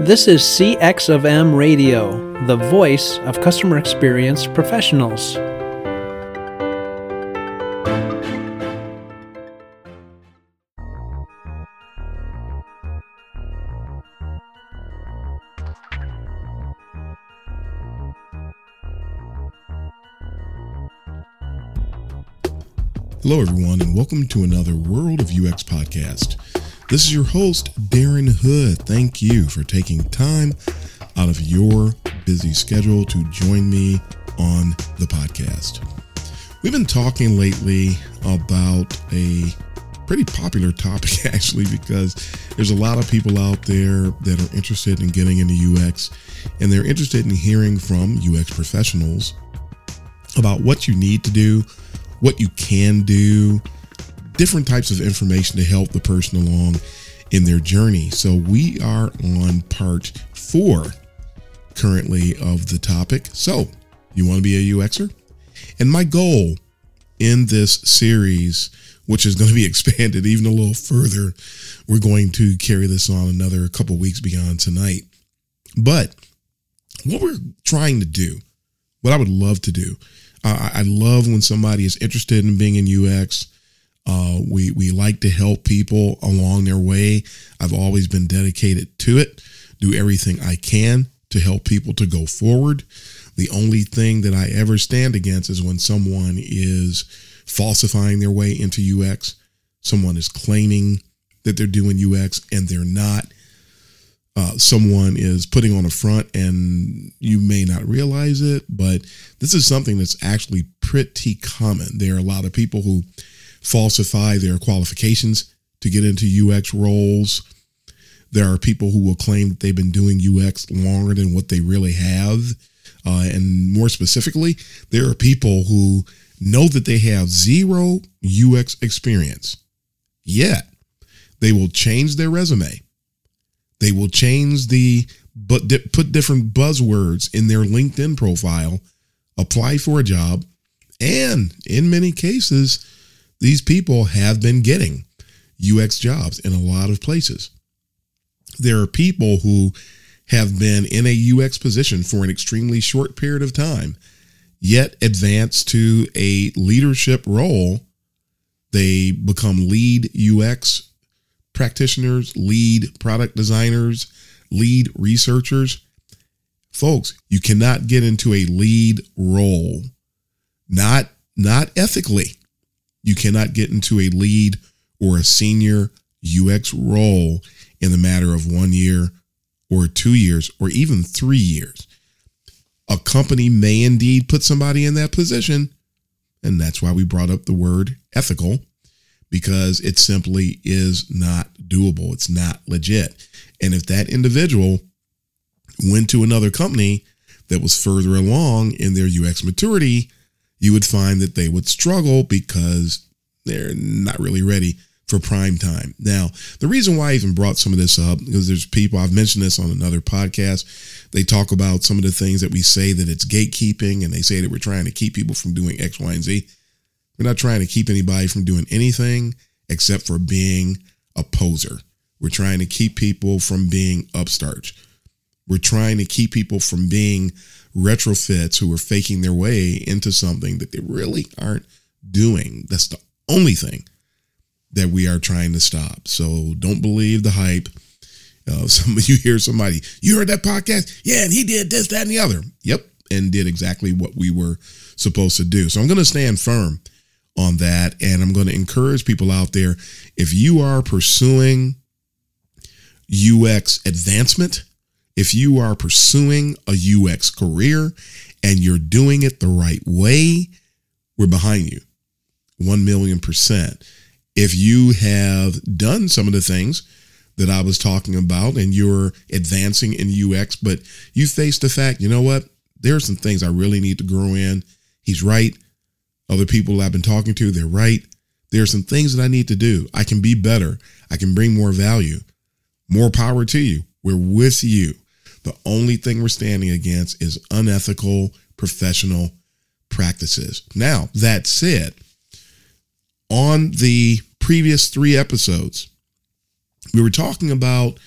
This is CX of M Radio, the voice of customer experience professionals. Hello, everyone, and welcome to another World of UX podcast. This is your host, Darren Hood. Thank you for taking time out of your busy schedule to join me on the podcast. We've been talking lately about a pretty popular topic, actually, because there's a lot of people out there that are interested in getting into UX and they're interested in hearing from UX professionals about what you need to do, what you can do, different types of information to help the person along in their journey. So we are on part four currently of the topic. So you want to be a UXer? And my goal in this series, which is going to be expanded even a little further, we're going to carry this on another couple weeks beyond tonight. But what we're trying to do, what I would love to do, uh, I love when somebody is interested in being in UX uh, we we like to help people along their way. I've always been dedicated to it. Do everything I can to help people to go forward. The only thing that I ever stand against is when someone is falsifying their way into UX. Someone is claiming that they're doing UX and they're not. Uh, someone is putting on a front and you may not realize it, but this is something that's actually pretty common. There are a lot of people who falsify their qualifications to get into UX roles. There are people who will claim that they've been doing UX longer than what they really have. Uh, and more specifically, there are people who know that they have zero UX experience, yet they will change their resume. They will change the, but put different buzzwords in their LinkedIn profile, apply for a job, and in many cases, these people have been getting UX jobs in a lot of places. There are people who have been in a UX position for an extremely short period of time, yet advance to a leadership role. They become lead UX practitioners, lead product designers, lead researchers. Folks, you cannot get into a lead role, not, not ethically you cannot get into a lead or a senior UX role in the matter of one year or two years or even three years. A company may indeed put somebody in that position. And that's why we brought up the word ethical because it simply is not doable. It's not legit. And if that individual went to another company that was further along in their UX maturity, you would find that they would struggle because they're not really ready for prime time. Now, the reason why I even brought some of this up because there's people I've mentioned this on another podcast. They talk about some of the things that we say that it's gatekeeping, and they say that we're trying to keep people from doing X, Y, and Z. We're not trying to keep anybody from doing anything except for being a poser. We're trying to keep people from being upstarts. We're trying to keep people from being retrofits who are faking their way into something that they really aren't doing. That's the only thing that we are trying to stop. So don't believe the hype. Uh, some you hear somebody, you heard that podcast? Yeah, and he did this, that, and the other. Yep, and did exactly what we were supposed to do. So I'm going to stand firm on that, and I'm going to encourage people out there. If you are pursuing UX advancement, if you are pursuing a UX career and you're doing it the right way, we're behind you. 1 million percent. If you have done some of the things that I was talking about and you're advancing in UX, but you face the fact, you know what? There are some things I really need to grow in. He's right. Other people I've been talking to, they're right. There are some things that I need to do. I can be better. I can bring more value. More power to you. We're with you. The only thing we're standing against is unethical professional practices. Now, that said, on the previous three episodes, we were talking about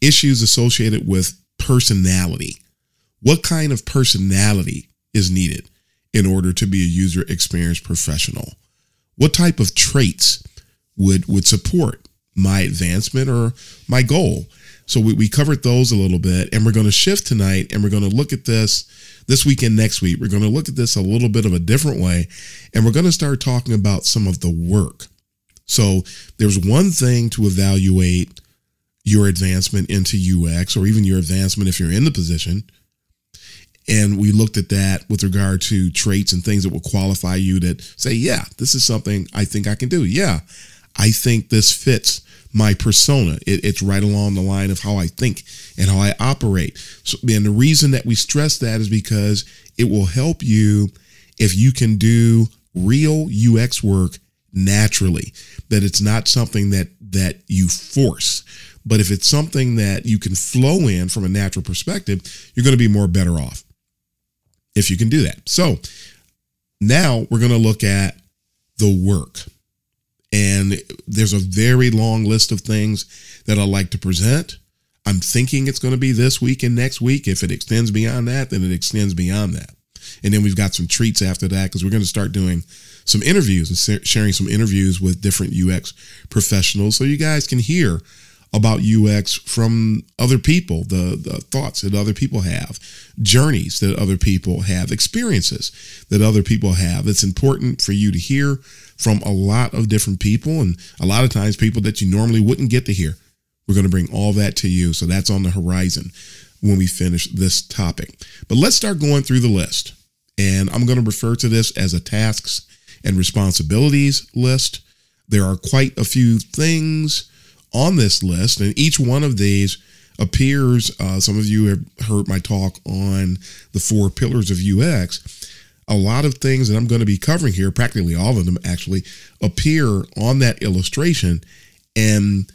issues associated with personality. What kind of personality is needed in order to be a user experience professional? What type of traits would would support my advancement or my goal? So we, we covered those a little bit, and we're going to shift tonight, and we're going to look at this this weekend, next week. We're going to look at this a little bit of a different way, and we're going to start talking about some of the work. So there's one thing to evaluate your advancement into UX, or even your advancement if you're in the position. And we looked at that with regard to traits and things that will qualify you that say, yeah, this is something I think I can do. Yeah, I think this fits my persona. It, it's right along the line of how I think and how I operate. So, and the reason that we stress that is because it will help you if you can do real UX work naturally. That it's not something that that you force, but if it's something that you can flow in from a natural perspective, you're going to be more better off if you can do that. So now we're going to look at the work. And there's a very long list of things that I'd like to present. I'm thinking it's going to be this week and next week. If it extends beyond that, then it extends beyond that. And then we've got some treats after that because we're going to start doing some interviews and sharing some interviews with different UX professionals so you guys can hear about UX from other people, the, the thoughts that other people have, journeys that other people have, experiences that other people have. It's important for you to hear from a lot of different people and a lot of times people that you normally wouldn't get to hear. We're going to bring all that to you. So that's on the horizon when we finish this topic. But let's start going through the list. And I'm going to refer to this as a tasks and responsibilities list. There are quite a few things on this list, and each one of these appears. Uh, some of you have heard my talk on the four pillars of UX a lot of things that I'm going to be covering here, practically all of them actually, appear on that illustration. And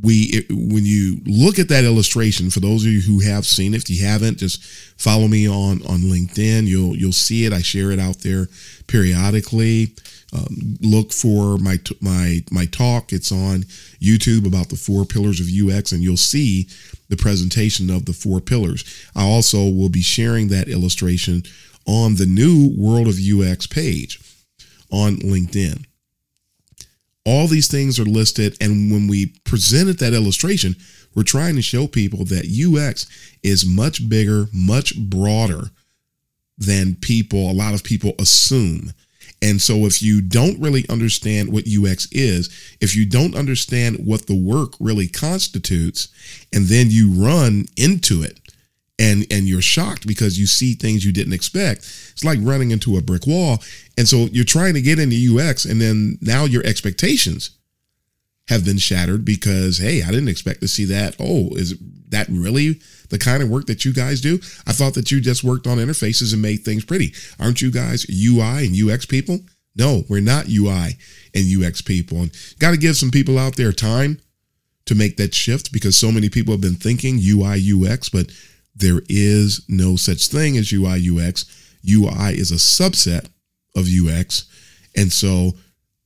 we, it, when you look at that illustration, for those of you who have seen it, if you haven't, just follow me on on LinkedIn. You'll you'll see it. I share it out there periodically. Um, look for my my my talk. It's on YouTube about the four pillars of UX, and you'll see the presentation of the four pillars. I also will be sharing that illustration on the new World of UX page on LinkedIn. All these things are listed, and when we presented that illustration, we're trying to show people that UX is much bigger, much broader than people, a lot of people assume. And so, if you don't really understand what UX is, if you don't understand what the work really constitutes, and then you run into it, and and you're shocked because you see things you didn't expect it's like running into a brick wall. And so you're trying to get into ux and then now your expectations have been shattered because hey i didn't expect to see that. Oh is that really the kind of work that you guys do? I thought that you just worked on interfaces and made things pretty. Aren't you guys ui and ux people? No we're not ui and ux people. And got to give some people out there time to make that shift because so many people have been thinking ui ux but there is no such thing as UI UX. UI is a subset of UX. And so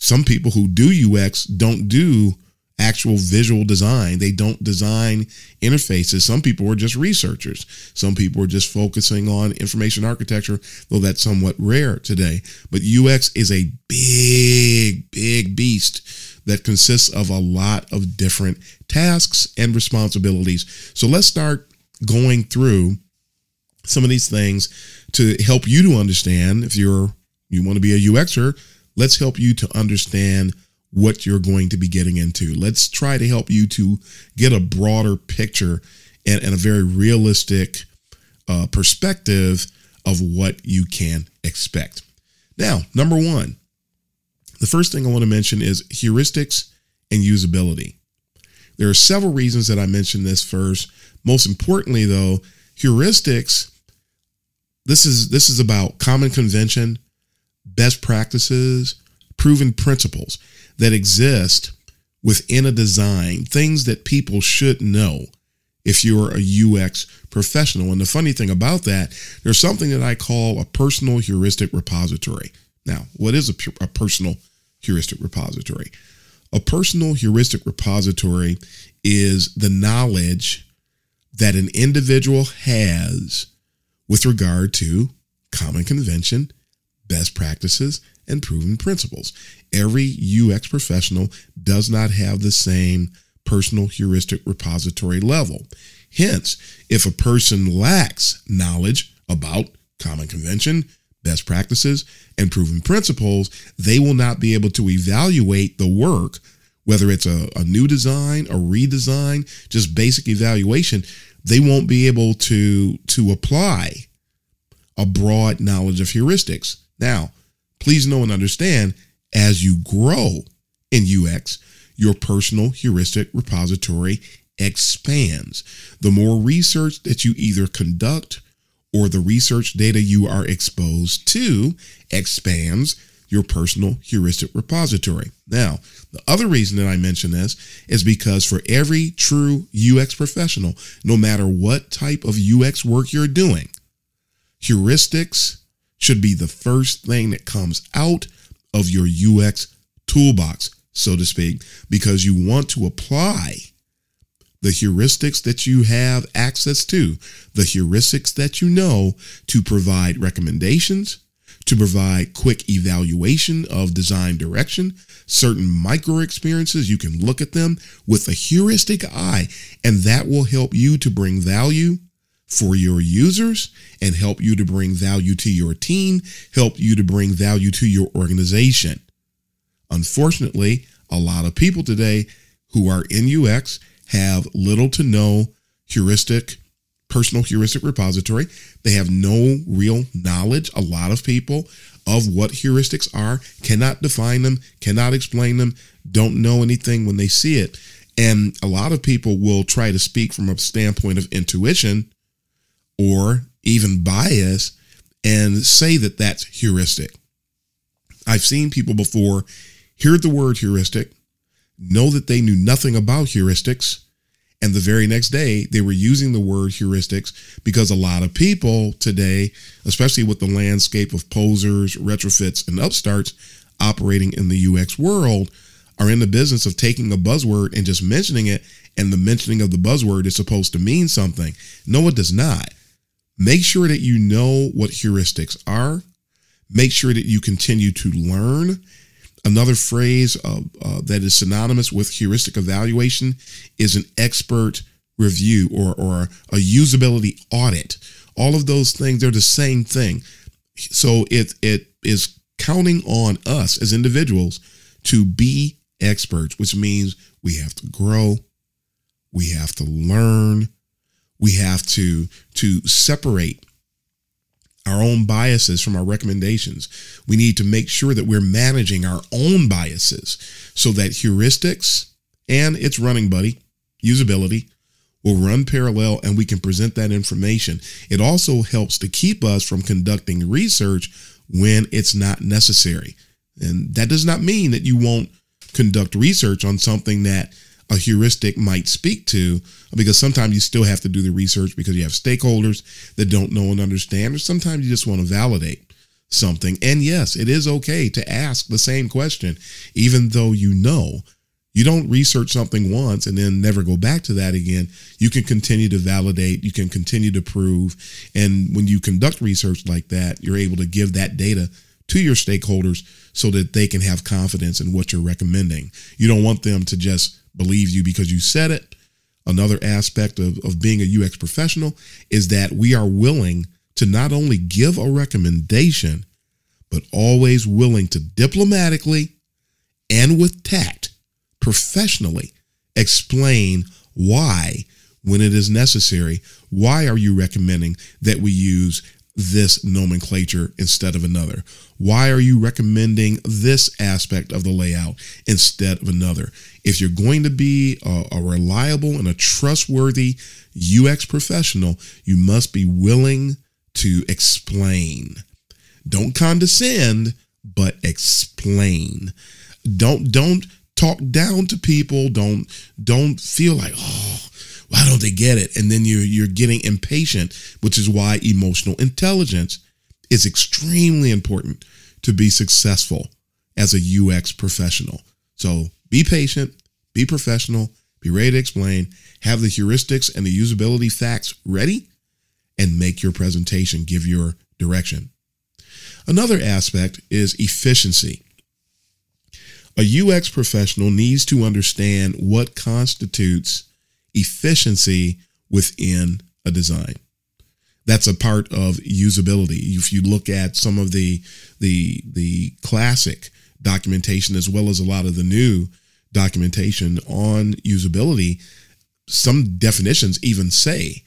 some people who do UX don't do actual visual design. They don't design interfaces. Some people are just researchers. Some people are just focusing on information architecture, though that's somewhat rare today. But UX is a big, big beast that consists of a lot of different tasks and responsibilities. So let's start going through some of these things to help you to understand if you're you want to be a UXer, let's help you to understand what you're going to be getting into. Let's try to help you to get a broader picture and, and a very realistic uh, perspective of what you can expect. Now, number one, the first thing I want to mention is heuristics and usability. There are several reasons that I mentioned this first. Most importantly, though, heuristics. This is this is about common convention, best practices, proven principles that exist within a design, things that people should know if you're a UX professional. And the funny thing about that, there's something that I call a personal heuristic repository. Now, what is a, a personal heuristic repository? A personal heuristic repository is the knowledge that an individual has with regard to common convention, best practices, and proven principles. Every UX professional does not have the same personal heuristic repository level. Hence, if a person lacks knowledge about common convention, best practices, and proven principles, they will not be able to evaluate the work, whether it's a, a new design, a redesign, just basic evaluation. They won't be able to, to apply a broad knowledge of heuristics. Now, please know and understand as you grow in UX, your personal heuristic repository expands. The more research that you either conduct or the research data you are exposed to expands your personal heuristic repository. Now, the other reason that I mention this is because for every true UX professional, no matter what type of UX work you're doing, heuristics should be the first thing that comes out of your UX toolbox, so to speak, because you want to apply the heuristics that you have access to, the heuristics that you know to provide recommendations, to provide quick evaluation of design direction, certain micro experiences. You can look at them with a heuristic eye, and that will help you to bring value for your users and help you to bring value to your team, help you to bring value to your organization. Unfortunately, a lot of people today who are in UX have little to no heuristic, personal heuristic repository. They have no real knowledge. A lot of people of what heuristics are cannot define them, cannot explain them, don't know anything when they see it. And a lot of people will try to speak from a standpoint of intuition or even bias and say that that's heuristic. I've seen people before hear the word heuristic, know that they knew nothing about heuristics. And the very next day, they were using the word heuristics because a lot of people today, especially with the landscape of posers, retrofits, and upstarts operating in the UX world, are in the business of taking a buzzword and just mentioning it. And the mentioning of the buzzword is supposed to mean something. No, it does not. Make sure that you know what heuristics are. Make sure that you continue to learn Another phrase uh, uh, that is synonymous with heuristic evaluation is an expert review or, or a usability audit. All of those things, they're the same thing. So it, it is counting on us as individuals to be experts, which means we have to grow, we have to learn, we have to, to separate our own biases from our recommendations. We need to make sure that we're managing our own biases so that heuristics and its running buddy, usability, will run parallel and we can present that information. It also helps to keep us from conducting research when it's not necessary. And that does not mean that you won't conduct research on something that a heuristic might speak to because sometimes you still have to do the research because you have stakeholders that don't know and understand or sometimes you just want to validate something. And yes it is okay to ask the same question even though you know. You don't research something once and then never go back to that again. You can continue to validate you can continue to prove and when you conduct research like that you're able to give that data to your stakeholders so that they can have confidence in what you're recommending you don't want them to just believe you because you said it. Another aspect of, of being a UX professional is that we are willing to not only give a recommendation, but always willing to diplomatically and with tact, professionally explain why, when it is necessary, why are you recommending that we use this nomenclature instead of another? Why are you recommending this aspect of the layout instead of another? If you're going to be a, a, reliable and a trustworthy UX professional, you must be willing to explain. Don't condescend, but explain. Don't don't talk down to people. Don't don't feel like, oh, why don't they get it? And then you're you're getting impatient, which is why emotional intelligence is extremely important to be successful as a UX professional. So be patient, be professional, be ready to explain, have the heuristics and the usability facts ready, and make your presentation, give your direction. Another aspect is efficiency. A UX professional needs to understand what constitutes efficiency within a design. That's a part of usability. If you look at some of the the the classic documentation as well as a lot of the new documentation on usability, some definitions even say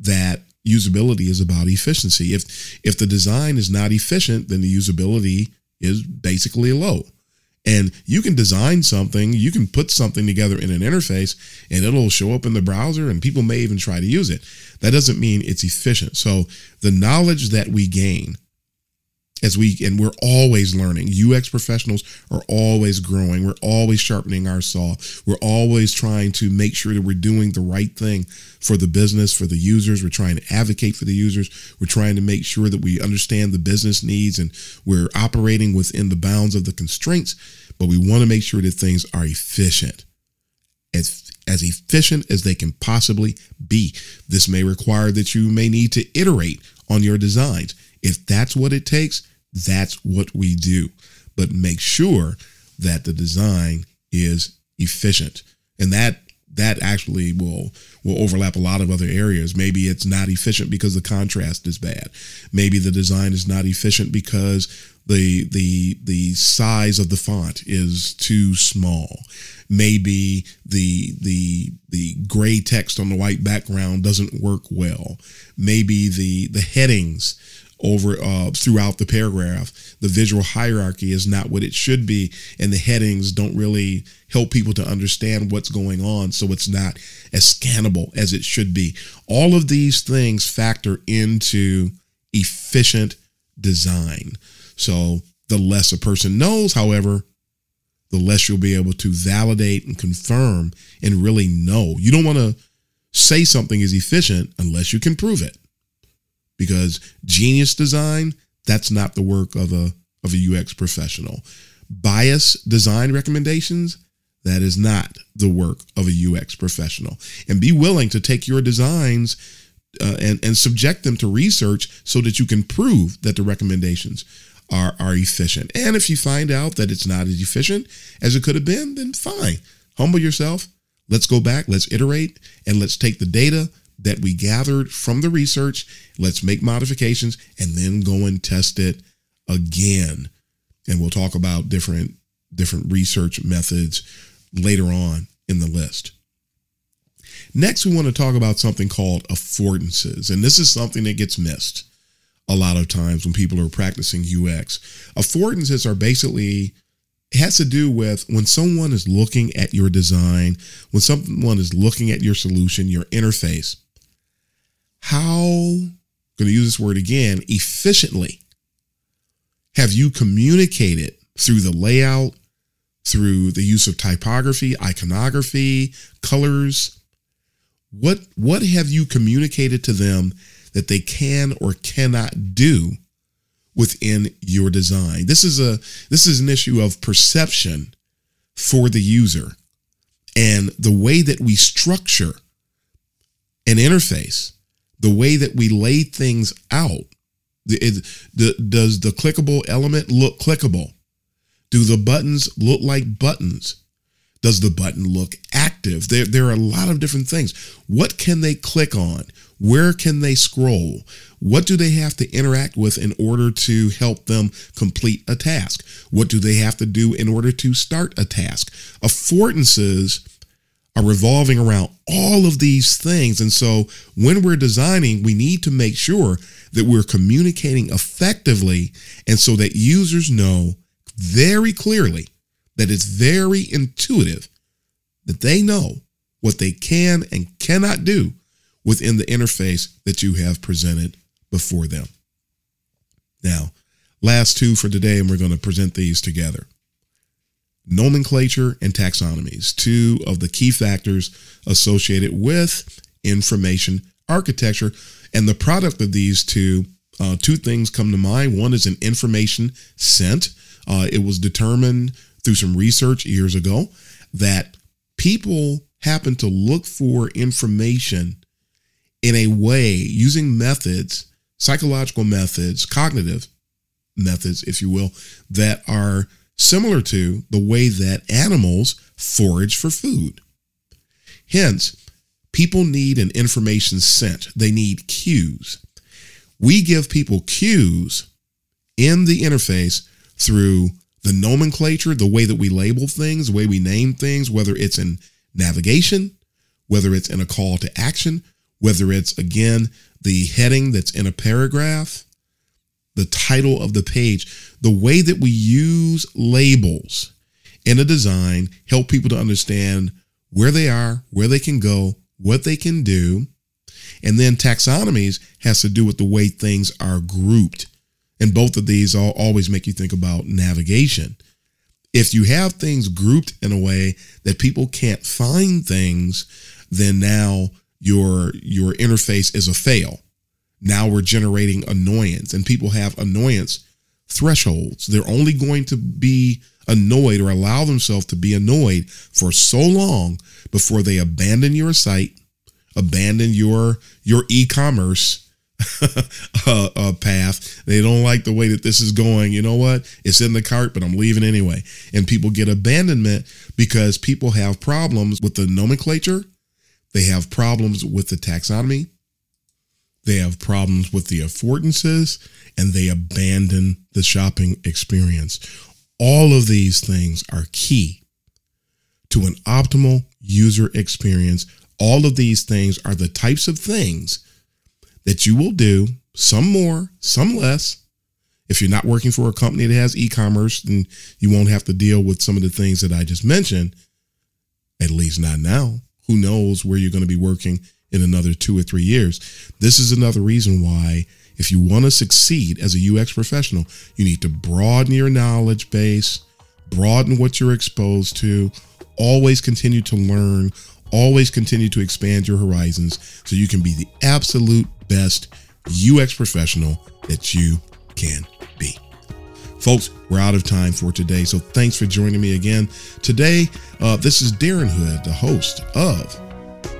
that usability is about efficiency. If if the design is not efficient, then the usability is basically low. And you can design something, you can put something together in an interface and it'll show up in the browser and people may even try to use it. That doesn't mean it's efficient. So the knowledge that we gain as we and we're always learning. Ux professionals are always growing. We're always sharpening our saw. We're always trying to make sure that we're doing the right thing for the business for the users. We're trying to advocate for the users. We're trying to make sure that we understand the business needs and we're operating within the bounds of the constraints but we want to make sure that things are efficient. As as efficient as they can possibly be. This may require that you may need to iterate on your designs if that's what it takes that's what we do. But make sure that the design is efficient. And that that actually will will overlap a lot of other areas. Maybe it's not efficient because the contrast is bad. Maybe the design is not efficient because the the the size of the font is too small. Maybe the the the gray text on the white background doesn't work well. Maybe the the headings over uh, throughout the paragraph. The visual hierarchy is not what it should be, and the headings don't really help people to understand what's going on, so it's not as scannable as it should be. All of these things factor into efficient design. So the less a person knows, however, the less you'll be able to validate and confirm and really know. You don't want to say something is efficient unless you can prove it because genius design that's not the work of a of a UX professional. Bias design recommendations that is not the work of a UX professional. And be willing to take your designs uh, and and subject them to research so that you can prove that the recommendations are are efficient. And if you find out that it's not as efficient as it could have been, then fine. Humble yourself. Let's go back, let's iterate, and let's take the data that we gathered from the research. Let's make modifications and then go and test it again. And we'll talk about different different research methods later on in the list. Next, we want to talk about something called affordances. And this is something that gets missed a lot of times when people are practicing UX. Affordances are basically it has to do with when someone is looking at your design, when someone is looking at your solution, your interface, how, going to use this word again, efficiently have you communicated through the layout, through the use of typography, iconography, colors? What, what have you communicated to them that they can or cannot do within your design? This is a this is an issue of perception for the user and the way that we structure an interface the way that we lay things out. the, does the clickable element look clickable? Do the buttons look like buttons? Does the button look active? There, there are a lot of different things. What can they click on? Where can they scroll? What do they have to interact with in order to help them complete a task? What do they have to do in order to start a task? Affordances are revolving around all of these things. And so when we're designing, we need to make sure that we're communicating effectively and so that users know very clearly that it's very intuitive that they know what they can and cannot do within the interface that you have presented before them. Now, last two for today, and we're going to present these together nomenclature and taxonomies, two of the key factors associated with information architecture. And the product of these two, uh, two things come to mind. One is an information scent. Uh, it was determined through some research years ago that people happen to look for information in a way using methods, psychological methods, cognitive methods, if you will, that are similar to the way that animals forage for food. Hence, people need an information scent. They need cues. We give people cues in the interface through the nomenclature, the way that we label things, the way we name things, whether it's in navigation, whether it's in a call to action, whether it's again the heading that's in a paragraph, the title of the page, the way that we use labels in a design help people to understand where they are, where they can go, what they can do. And then taxonomies has to do with the way things are grouped. And both of these all always make you think about navigation. If you have things grouped in a way that people can't find things, then now your your interface is a fail. Now we're generating annoyance and people have annoyance thresholds. They're only going to be annoyed or allow themselves to be annoyed for so long before they abandon your site, abandon your your e-commerce uh, uh, path. They don't like the way that this is going. You know what? It's in the cart, but I'm leaving anyway. And people get abandonment because people have problems with the nomenclature. They have problems with the taxonomy. They have problems with the affordances and they abandon the shopping experience. All of these things are key to an optimal user experience. All of these things are the types of things that you will do, some more, some less. If you're not working for a company that has e commerce, then you won't have to deal with some of the things that I just mentioned, at least not now. Who knows where you're going to be working in another two or three years? This is another reason why, if you want to succeed as a UX professional, you need to broaden your knowledge base, broaden what you're exposed to, always continue to learn, always continue to expand your horizons so you can be the absolute best UX professional that you can be. Folks, we're out of time for today, so thanks for joining me again. Today, uh, this is Darren Hood, the host of